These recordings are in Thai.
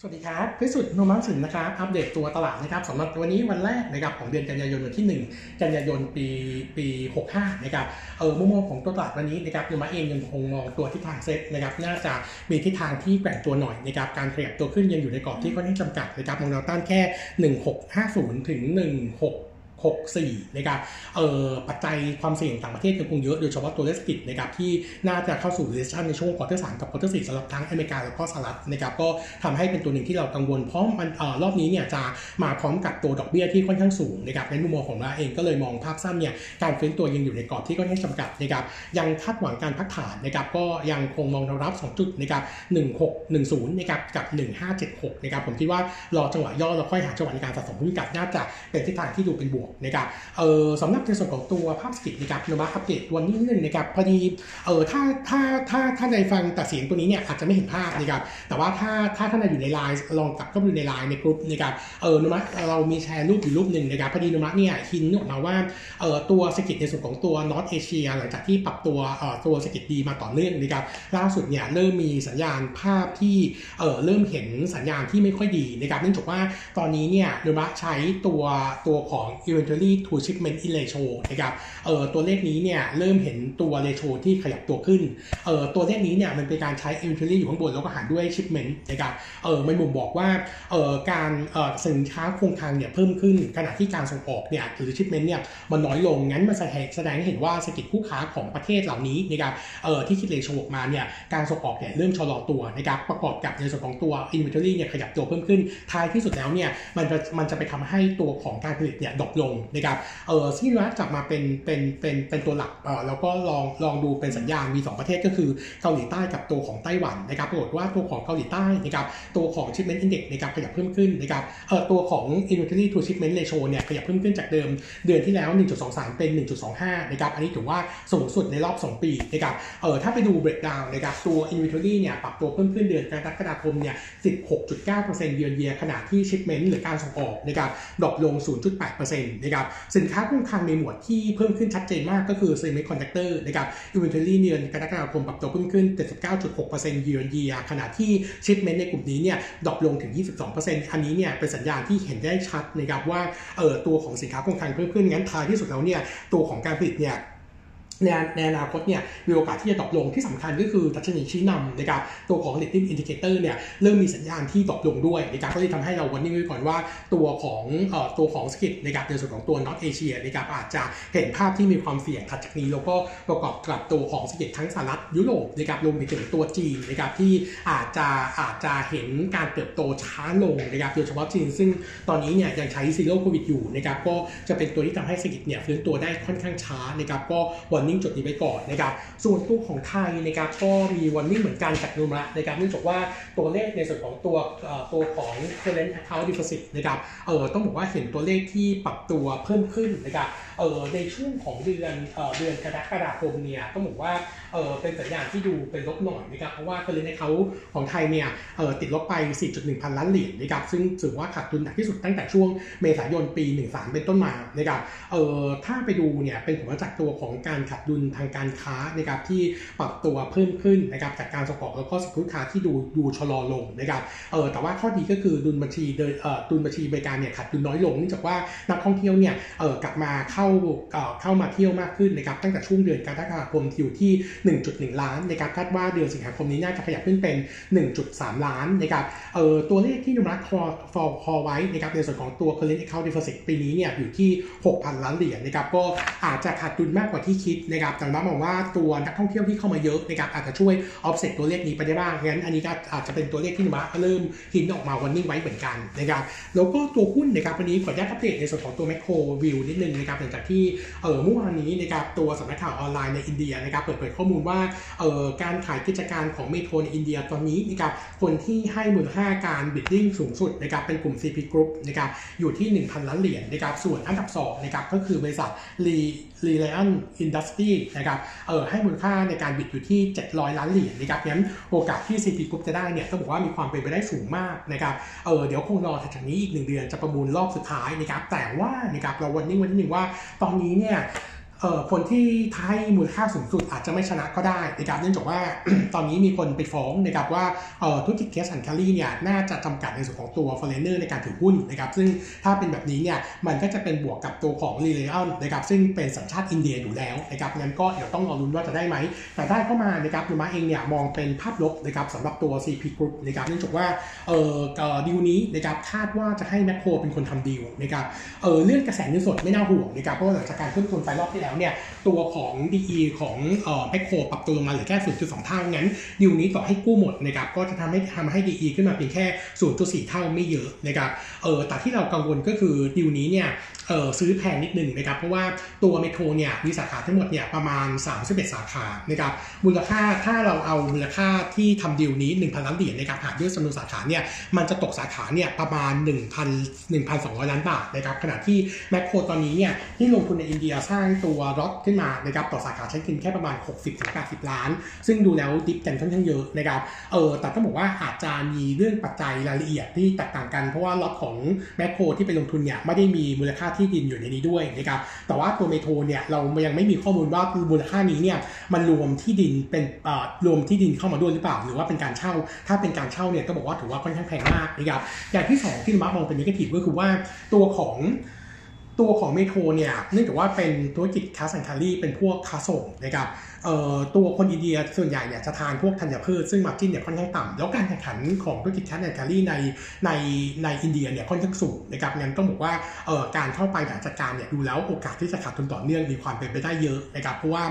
สวัสดีครับพิสุทธิ์นมังสินนะครับ อัปเดตตัวตลาดนะครับสำหรับวันนี้วันแรกนะครับของเดือนกันยายนวันที่ 1 กันยายนปีปี 65 นะครับเออมุมมองของตัวตลาดวันนี้นะครับยูมาเองยังคงมองตัวทิศทางเซ็ตนะครับน่าจะมีทิศทางที่แกว่งตัวหน่อยนะครับการขยับตัวขึ้นยังอยู่ในกรอบที่ค่อนข้างจำกัดนะครับมองแนวต้านแค่ 1650 ถึง 16 64นะครับเอ่อปัจจัยความเสี่ยงต่างประเทศยังคงเยอะโดยเฉพาะตัวเลขกิจนะครับที่น่าจะเข้าสู่ recession ในช่วง quarter สามกับ quarter สี่สำหรับทั้งอเมริกาแล้วก็สหรัฐนะครับก็ทำให้เป็นตัวหนึ่งที่เรากังวลเพราะมันเอ่อรอบนี้เนี่ยจะมาพร้อมกับตัวดอกเบี้ยที่ค่อนข้างสูงนะครับในมุมมองของเราเองก็เลยมองภาพสั้นเนี่ยการฟื้นตัวยังอยู่ในกรอบที่ค่อนข้างจำกัดนะครับยังคาดหวังการพักฐานนะครับก็ยังคงมองรับ2จุดนะครับ1610นะครับกับ 1576นะครับผมคิดว่ารอจังหวะย่อแล้วค่อยหาจังหวะในการสะสมหุ้นกับน่าจะเป็นทิศทางที่ดูเป็นบวกนะครับเออสำหรับในส่วนของตัวภาพเศรษฐกิจนะครับเรามาอัปเดตวันนี้นิดนึงนะครับพอดีเออถ้าถ้าถ้าถ้าในฟังแต่เสียงตัวนี้เนี่ยอาจจะไม่เห็นภาพนะครับแต่ว่าถ้าถ้าท่านใดอยู่ในไลน์ลองกลับเข้าไปดูในไลน์ในกลุ่มนะครับเออโนมูระเรามีแชร์รูปอยู่รูปหนึ่งนะครับพอดีโนมูระเนี่ย hint ออกมาว่าเออตัวเศรษฐกิจในส่วนของตัว North Asia หลังจากที่ปรับตัวเออตัวเศรษฐกิจดีมาต่อเนื่องนะครับล่าสุดเนี่ยเริ่มมีสัญญาณภาพที่เออเริ่มเห็นสัญญาณที่ไม่ค่อยดีนะครับเนื่องจากว่าตอนนี้เนี่ยโนุมะใช้ตัวตัวของ inventory to shipment in ratio นะครับเออตัวเลขนี้เนี่ยเริ่มเห็นตัว ratio ที่ขยับตัวขึ้นเออตัวเลขนี้เนี่ยมันเป็นการใช้ inventory อยู่ข้างบนแล้วก็หารด้วย shipment นะครับเออมันบ่งบอกว่าเออการเออสินค้าคงคลังเนี่ยเพิ่มขึ้นขณะที่การส่งออกเนี่ยหรือ shipment เนี่ยมันน้อยลงงั้นมันแสดงให้เห็นว่าเศรษฐกิจคู่ค้าของประเทศเหล่านี้นะครับเออที่คิด ratio ออกมาเนี่ยการส่งออกเนี่ยเริ่มชะลอตัวนะครับประกอบกับในส่วนของตัว inventory เนี่ยขยับตัวเพิ่มขึ้นท้ายที่สุดแล้วเนี่ยมันจะมันจะไปทำให้ตัวของการผลิตเนี่ยดรอปลงงนะครับเออซึ่งรัฐจับมาเป็นเป็นเป็นเป็นตัวหลักเออแล้วก็ลองลองดูเป็นสัญญาณมี 2 ประเทศก็คือเกาหลีใต้กับตัวของไต้หวันนะครับปรากฏว่าตัวของเกาหลีใต้นะครับตัวของ shipment index นะครับขยับเพิ่มขึ้นนะครับเออตัวของ inventory to shipment ratio เนี่ยขยับเพิ่มขึ้นจากเดิมเดือนที่แล้ว 1.23 เป็น 1.25 นะครับอันนี้ถือว่าสูงสุดในรอบ 2 ปีนะครับเออถ้าไปดู breakdown นะครับตัว inventory เนี่ยปรับตัวเพิ่มขึ้นเดือนกรกฎาคมเนี่ย16.9%เยือนเยียขณะที่ shipment หรือการส่งออกนะครับ drop ลง 0.8%นะครับสินค้าคงคลังในหมวดที่เพิ่มขึ้นชัดเจนมากก็คือ semiconductor นะครับ inventory เดือนกรกฎาคมปรับตัวเพิ่มขึ้น 79.6%เยือนเยียขณะที่ shipment ในกลุ่มนี้เนี่ย drop ลงถึง 22%อันนี้เนี่ยเป็นสัญญาณที่เห็นได้ชัดนะครับว่าเออตัวของสินค้าคงคลังเพิ่มขึ้นงั้นท้ายที่สุดแล้วเนี่ยตัวของการผลิตเนี่ย ในในอนาคตเนี่ยมีโอกาสที่จะตกลงที่สำคัญก็คือดัชนีชี้นำนะครับตัวของ leading indicator เนี่ยเริ่มมีสัญญาณที่ตกลงด้วยนะครับก็เลยทำให้เราวันนี้ไว้ก่อนว่าตัวของเอ่อตัวของเศรษฐกิจนะครับในส่วนของตัว North Asia นะครับอาจจะเห็นภาพที่มีความเสี่ยงถัดจากนี้แล้วก็ประกอบกับตัวของเศรษฐกิจทั้งสหรัฐยุโรปนะครับรวมไปถึงตัวจีนนะครับที่อาจจะอาจจะเห็นการเติบโตช้าลงนะครับโดยเฉพาะจีน ซึ่งตอนนี้เนี่ยยังใช้ Zero COVID อยู่นะครับก็จะเป็นตัวที่ทำให้เศรษฐกิจเนี่ยฟื้นตัวได้ค่อนข้างช้านะครับก็วันนิ่งจุดนี้ไปก่อนนะครับส่วนตัวของไทยนะครับก็มีวันนิ่งเหมือนกันจากนุมระนะครับเนื่องจากว่าตัวเลขในส่วนของตัวตัวของ current account deposit นะครับเออต้องบอกว่าเห็นตัวเลขที่ปรับตัวเพิ่มขึ้นนะครับเออในช่วงของเดือนเออเดือนกรกฎาคมเนี่ยต้องบอกว่าเออเป็นสัญญาณที่ดูเป็นลบหน่อยนะครับเพราะว่า current account ของไทยเนี่ยเออติดลบไป 4.1 พันล้านเหรียญนะครับซึ่งถือว่าขาดทุนหนักที่สุดตั้งแต่ช่วงเมษายนปี 13 เป็นต้นมานะครับเออถ้าไปดูเนี่ยเป็นผลมาจากตัวของการขาดดุลทางการค้านะครับที่ปรับตัวเพิ่มขึ้นนะครับจากการส่งออกแล้วก็สินค้าที่ดูดูชะลอลงนะครับเออแต่ว่าข้อดีก็คือดุลบัญชีเดินเอ่อดุลบัญชีบริการเนี่ยขาดดุลน้อยลงเนื่องจากว่านักท่องเที่ยวเนี่ยเออกลับมาเข้าเอ่อเข้ามาเที่ยวมากขึ้นนะครับตั้งแต่ช่วงเดือนกรกฎาคมที่อยู่ที่ 1.1 ล้านนะครับคาดว่าเดือนสิงหาคมนี้น่าจะขยับขึ้นเป็น 1.3 ล้านนะครับเออตัวเลขที่โนมูระ forecast ไว้นะครับในส่วนของตัว current account deficit ปีนี้เนี่ยอยู่ที่ 6,000 ล้านเหรียญนะครับก็อาจจะขาดดุลมากกว่าที่คิดนะครับแต่ว่ามองว่าตัวนักท่องเที่ยวที่เข้ามาเยอะนะครับอาจจะช่วย offset ตัวเลขนี้ไปได้บ้างงั้นอันนี้ก็อาจจะเป็นตัวเลขที่โนมูระเริ่ม hint ออกมา warning ไว้เหมือนกันนะครับแล้วก็ตัวหุ้นนะครับวันนี้ขออนุญาตอัปเดตในส่วนของตัว macro view นิดนึงนะครับหลังจากที่เออเมื่อวานนี้นะครับตัวสำนักข่าวออนไลน์ในอินเดียนะครับเปิดเผยข้อมูลว่าเออการขายกิจการของเมโทรในอินเดียตอนนี้นะครับคนที่ให้มูลค่าการบิดดิ้งสูงสุดนะครับเป็นกลุ่ม CP Group นะครับอยู่ที่ 1,000 ล้านเหรียญนะครับส่วนอันดับ2นะครับก็คือบริษัท Re Reliance Industry นะครับเออให้มูลค่าในการบิดอยู่ที่ 700 ล้านเหรียญนะครับงั้นโอกาสที่ CP Group จะได้เนี่ยต้องบอกว่ามีความเป็นไปได้สูงมากนะครับเออเดี๋ยวคงรอถัดจากนี้อีกหนึ่งเดือนจะประมูลรอบสุดท้ายนะครับแต่ว่านะครับเราวันนี้วันที่หนึ่งว่าตอนนี้เนี่ย เอ่อคนที่ให้มูลค่าสูงสุดอาจจะไม่ชนะก็ได้นะครับเนื่องจากว่าตอนนี้มีคนไปฟ้องนะครับว่าเอ่อธุรกิจ cash and carry เนี่ยน่าจะจำกัดในส่วนของตัว foreigner ในการถือหุ้นนะครับซึ่งถ้าเป็นแบบนี้เนี่ยมันก็จะเป็นบวกกับตัวของ Reliance นะครับซึ่งเป็นสัญชาติอินเดียอยู่แล้วนะครับงั้นก็เดี๋ยวต้องรอลุ้นว่าจะได้ไหม แต่ได้เข้ามานะครับโนมูระเองเนี่ยมองเป็นภาพลบนะครับสำหรับตัว CP Group นะครับเนื่องจากว่าเอ่อดีลนี้นะครับคาดว่าจะให้แมคโครเป็นคนทำดีลนะครับเออเรื่องกระแสเงินสดไม่น่าห่วงนะครับเพราะหลังจากการขึ้นทุนไปรอบที่แล้วเนี่ยตัวของ DE ของเอ่อแมคโครปรับตัวลงมาเหลือแค่0.2 เท่างั้นดีลนี้ต่อให้กู้หมดนะครับก็จะทำให้ทำให้ DE ขึ้นมาเพียงแค่ 0.4 เท่าไม่เยอะนะครับเออแต่ที่เรากังวลก็คือดีลนี้เนี่ยเออซื้อแพงนิดนึงนะครับเพราะว่าตัวเมโทรเนี่ยมีสาขาทั้งหมดเนี่ยประมาณ 31 สาขานะครับมูลค่าถ้าเราเอามูลค่าที่ทำดีลนี้ 1,000 ล้านเหรียญนะครับหารด้วยจำนวนสาขาเนี่ยมันจะตกสาขาเนี่ยประมาณ 1,000 1,200 ล้านบาทนะครับขณะที่แมคโครตอนนี้เนี่ยที่ลงทุนในอินเดียสร้างตัว LOTS ขึ้นมานะครับต่อสาขาใช้เงินแค่ประมาณ 60-80 ล้าน ซึ่งดูแล้ว diff กันค่อนข้างเยอะนะครับเออแต่ต้องบอกว่าอาจจะมีเรื่องปัจจัยรายละเอียดที่แตกต่างกันเพราะว่า LOTS ของแมคโครที่ไปลงทุนเนี่ยไม่ได้มีมูลค่าที่ดินอยู่ในนี้ด้วยนะครับแต่ว่าตัวเมโทรเนี่ยเรายังไม่มีข้อมูลว่ามูลค่านี้เนี่ยมันรวมที่ดินเป็นเอ่อรวมที่ดินเข้ามาด้วยหรือเปล่า หรือว่าเป็นการเช่า ถ้าเป็นการเช่าเนี่ยก็บอกว่าถือว่าค่อนข้างแพงมากนะครับอย่างที่สองที่เรามองเป็น negative ก็คือว่าตัวของ ตัวของเมโทรเนี่ยเนื่องจากว่าเป็นธุรกิจ cash and carry เป็นพวกค้าส่งนะครับตัวคนอินเดียส่วนใหญ่เนี่ยจะทานพวกธัญพืชซึ่ง margin เนี่ยค่อนข้างต่ำแล้วการแข่งขันของธุรกิจ cash and carry ในในในอินเดียเนี่ยค่อนข้างสูงนะครับงั้นต้องบอกว่าการเข้าไปบริหารจัดการเนี่ยดูแล้วโอกาสที่จะขาดทุนต่อเนื่องมีความเป็นไปได้เยอะนะครับเพราะว่า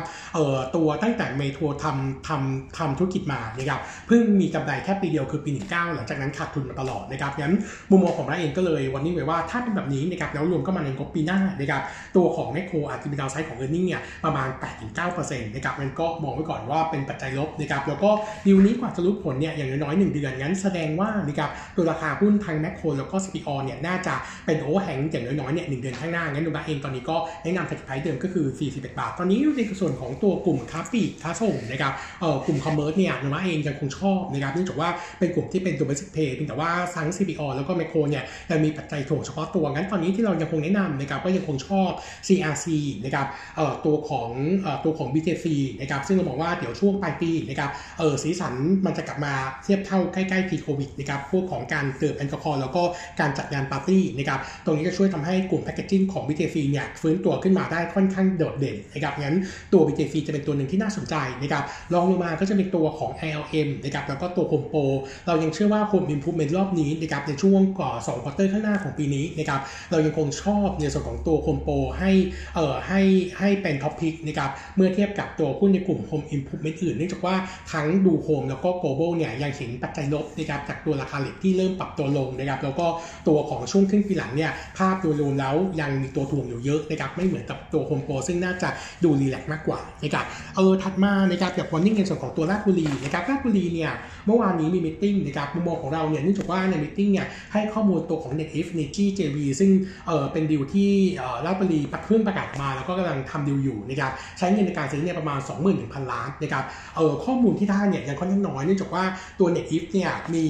ตัวตั้งแต่เมโทรทำทำทำธุรกิจมานะครับเพิ่งมีกำไรแค่ปีเดียวคือปี19หลังจากนั้นขาดทุนมาตลอดนะครับงั้นมุมมองของเราเองก็เลยวันนี้ไว้ว่าถ้าเป็นแบบนี้นะครับแล้วรวมก็มาในงบปีหน้านะครับตัวของแมคโครอาจจะมี downside ของ earning เนี่ยประมาณ8-9%นะครับมันก็มองไว้ก่อนว่าเป็นปัจจัยลบนะครับแล้วก็ดีลนี้กว่าจะรู้ผลเนี่ยอย่างน้อยๆ1เดือนงั้นแสดงว่านะครับตัวราคาหุ้นทางแมคโครแล้วก็ CPALL เนี่ยน่าจะเป็น overhang อย่างน้อยๆเนี่ยหนึ่งเดือนข้างหน้างั้นโนมูระเองตอนนี้ก็แนะนำ t ท r ไ k ไ p เดิมก็คือ 41 บาท ตอนนี้ในส่วนของตัวกลุ่มค้าปลีกค้าส่งนะครับเอ่อกลุ่ม commerce เนี่ยโนมูระเองยังคงชอบนะครับเนื่องจากว่าเป็นกลุ่มที่เป็นตัว domestic play เพียงแต่ว่าทั้ง CPALL แล้วก็แมคโครเนี่ยยังมีปัจจัยถ่วงเฉพาะตัวงั้นตอนนี้ที่เรายังคงแนะนำนะครับก็ยังคงชอบ CRC นะครับเอ่อตัวของเอ่อตัวของ BJC นะครับซึ่งเรามองว่าเดี๋ยวช่วงปลายปีนะครับเออสีสันมันจะกลับมาเทียบเท่าใกล้ๆ pre covid นะครับพวกของการดื่มแอลกอฮอล์แล้วก็การจัดงานปาร์ตี้นะครับตรงนี้ก็ช่วยทำให้กลุ่มแพคเกจจิ้งของ BTC เนี่ยฟื้นตัวขึ้นมาได้ค่อนข้างโดดเด่นนะครับงั้นตัว BTC จะเป็นตัวหนึ่งที่น่าสนใจนะครับรองลงมาก็จะเป็นตัวของ ILM นะครับแล้วก็ตัว Home Pro เรายังเชื่อว่า Home Improvement รอบนี้นะครับในช่วงเอ่อ2 quarter ข้างหน้าของปีนี้นะครับเรายังคงชอบในส่วนของตัว Home Pro ให้เอ่อให้ให้เป็น top pick นะครับเมื่อเทียบกับตัวหุ้นในกลุ่ม Home Improvement อื่นเนื่องจากว่าทั้ง DoHome แล้วก็ Global เนี่ยยังเห็นปัจจัยลบนะครับจากตัวราคาเหล็กที่เริ่มปรับตัวลงนะครับแล้วก็ตัวของช่วงครึ่งปีหลังเนี่ยภาพโดยรวมแล้วยังมีตัวถ่วงอยู่เยอะนะครับไม่เหมือนกับตัวโฮมโปรซึ่งน่าจะดูรีแลกซ์มากกว่านะครับเออถัดมานะครับแบบวันนี้ในส่วนของตัวราชบุรีนะครับราชบุรีเนี่ยเมื่อวานนี้มีมิ팅นะครับมุมมองของเราเนี่ยเนื่องจากว่าในมิ팅เนี่ยให้ข้อมูลตัวของ Net Infinity JV ซึ่งเออเป็นดีลที่เออราชบุรีเพิ่งประกาศมาแล้วก็กำลังทำดีลอยู่นะครับใช้เงินในการซื้อเนี่ยประมาณ21,000 ล้านนะครับเออข้อมูลที่ได้เนี่ยยังค่อนข้างน้อยเนื่องจากว่าตัว Net If เนี่ยมี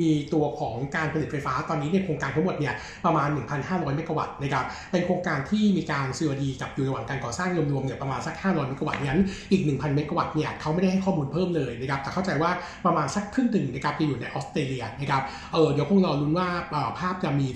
มีตัวของการผลิตไฟฟ้าตอนนี้ในโครงการทั้งหมดเนี่ยประมาณ 1,500 เมกะวัตต์นะครับเป็นโครงการที่มีการ COD กับอยู่ระหว่างการก่อสร้างรวมๆเนี่ยประมาณสัก 500 เมกะวัตต์งั้นอีก 1,000 เมกะวัตต์เนี่ยเขาไม่ได้ให้ข้อมูลเพิ่มเลยนะครับแต่เข้าใจว่าประมาณสักครึ่งถึงนะครับจะอยู่ในออสเตรเลียนะครับเออเดี๋ยวคงรอลุ้นว่าภาพจะมี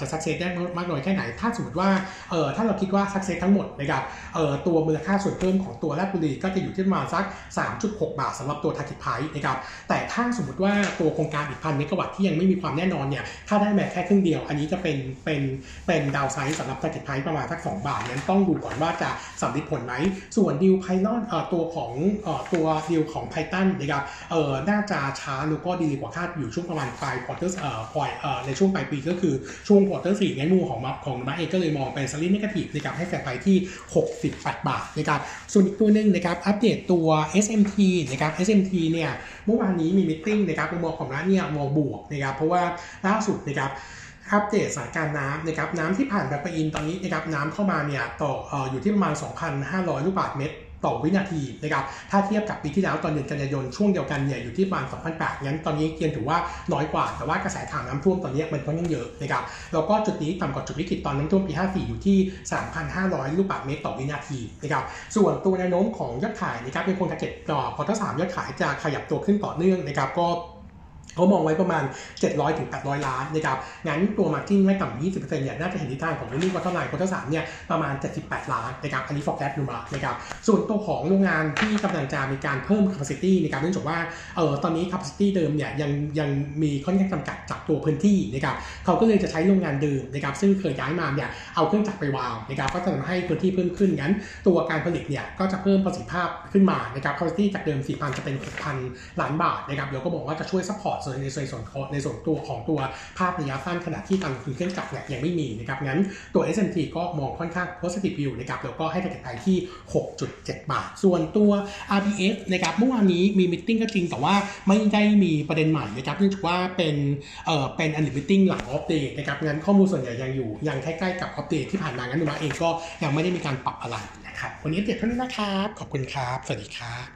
จะสักเซสได้มากน้อยแค่ไหน ถ้าสมมติว่าเออถ้าเราคิดว่าสักเซสทั้งหมดนะครับเออตัวมูลค่าส่วนเพิ่มของตัวแรกบุรีก็จะอยู่ที่ประมาณสัก 3.6 บาทสำหรับตัว target price นะครับแต่ถ้าสมมติว่าตัวโครงการอีกพันเมกะวัตต์ที่ยังไม่มีความแน่นอนเนี่ยถ้าได้แม้แค่ครึ่งเดียว อันนี้จะเป็นเป็นเป็น downside สำหรับ target price ประมาณสัก 2 บาทนั้นต้องดูก่อนว่าจะสำเร็จผลไหมส่วน deal Paiton เอ่อตัวของเอ่อตัวดิวของ Paiton นะครับเอ่อน่าจะช้าแล้วก็ดีกว่าคาดอยู่ช่วงประมาณปลาย quarter เอ่อปล่อยเอ่อในช่วงปลายปีก็คือช่วง quarter สี่งั้นมุมของโนมูระของโนมูระเองก็เลยมองเป็น slightly negative นะครับให้แฟร์ไปที่ 68 บาทนะครับส่วนอีกตัวหนึ่งนะครับอัปเดตตัว SMT นะครับ SMT เนี่ยเมื่อวานนี้มีมิ팅นะครับมุมมองของร้านเนี่ยมองบวกนะครับเพราะว่าล่าสุดนะครับอัปเดตสถานการณ์น้ำนะครับน้ำที่ผ่านแบบปอินตอนนี้นะครับน้ำเข้ามาเนี่ยต่อออยู่ที่ประมาณ 2,500 ลูกบาทเมตร ต่อวินาทีนะครับ ถ้าเทียบกับปีที่แล้วตอนเดือนกันยายนช่วงเดียวกันเนี่ยอยู่ที่ประมาณ2,008งั้นตอนนี้เกียนถือว่าน้อยกว่า แต่ว่ากระแสข่าวน้ำท่วมตอนนี้มันค่อนข้างเยอะนะครับ แล้วก็จุดนี้ต่ำกว่าจุดวิกฤตตอนน้ำท่วมปี 54 อยู่ที่ 3,500 ลูกบาศก์เมตรต่อวินาทีนะครับ ส่วนตัวแนวโน้มของยอดขายนะครับเป็นคนทาร์เก็ตต่อพอทั้งสามยอดขายจะขยับตัวขึ้นต่อเนื่องนะครับก็ เขามองไว้ประมาณ 700ถึง800 ล้านนะครับงั้นตัวมาร์จิ้นไม่ต่ำกว่า20%เนี่ยน่าจะเห็นทิศทางของเรนนี่ควอเตอร์ไลน์ควอเตอร์สามเนี่ยประมาณ 78 ล้านนะครับอันนี้ forecast ดูมานะครับส่วนตัวของโรงงานที่กำลังจะมีการเพิ่ม capacity นะครับเนื่องจากว่าเออตอนนี้ capacity เดิมเนี่ยยังยังมีค่อนข้างจำกัดจากตัวพื้นที่นะครับเขาก็เลยจะใช้โรงงานเดิมนะครับซึ่งเคยย้ายมาเนี่ยเอาเครื่องจักรไปวางนะครับก็จะทำให้พื้นที่เพิ่มขึ้นงั้น ตัวการผลิตเนี่ยก็จะเพิ่มประสิทธิภาพขึ้นมานะครับ capacity จากเดิม 4,000 จะเป็น 6,000 ล้านบาทนะครับแล้วก็บอกว่าจะช่วย support ในในส่วนของในส่วนตัวของตัวภาพระยะสั้นขณะที่การลงทุนเครื่องจักรเนี่ยยังไม่มีนะครับงั้นตัว S&P ก็มองค่อนข้าง positive view นะครับแล้วก็ให้ target price ที่ 6.7 บาท ส่วนตัว RBF นะครับเมื่อวานนี้มี meeting ก็จริง แต่ว่าไม่ได้มีประเด็นใหม่นะครับเนื่องจากว่าเป็นเอ่อเป็น annual meeting หลัง off day นะครับงั้นข้อมูลส่วนใหญ่ยังอยู่ยังใกล้ๆกับ off day ที่ผ่านมางั้นนุมาเองก็ยังไม่ได้มีการปรับอะไรนะครับวันนี้เด็ดเท่านี้นะครับขอบคุณครับ สวัสดีครับ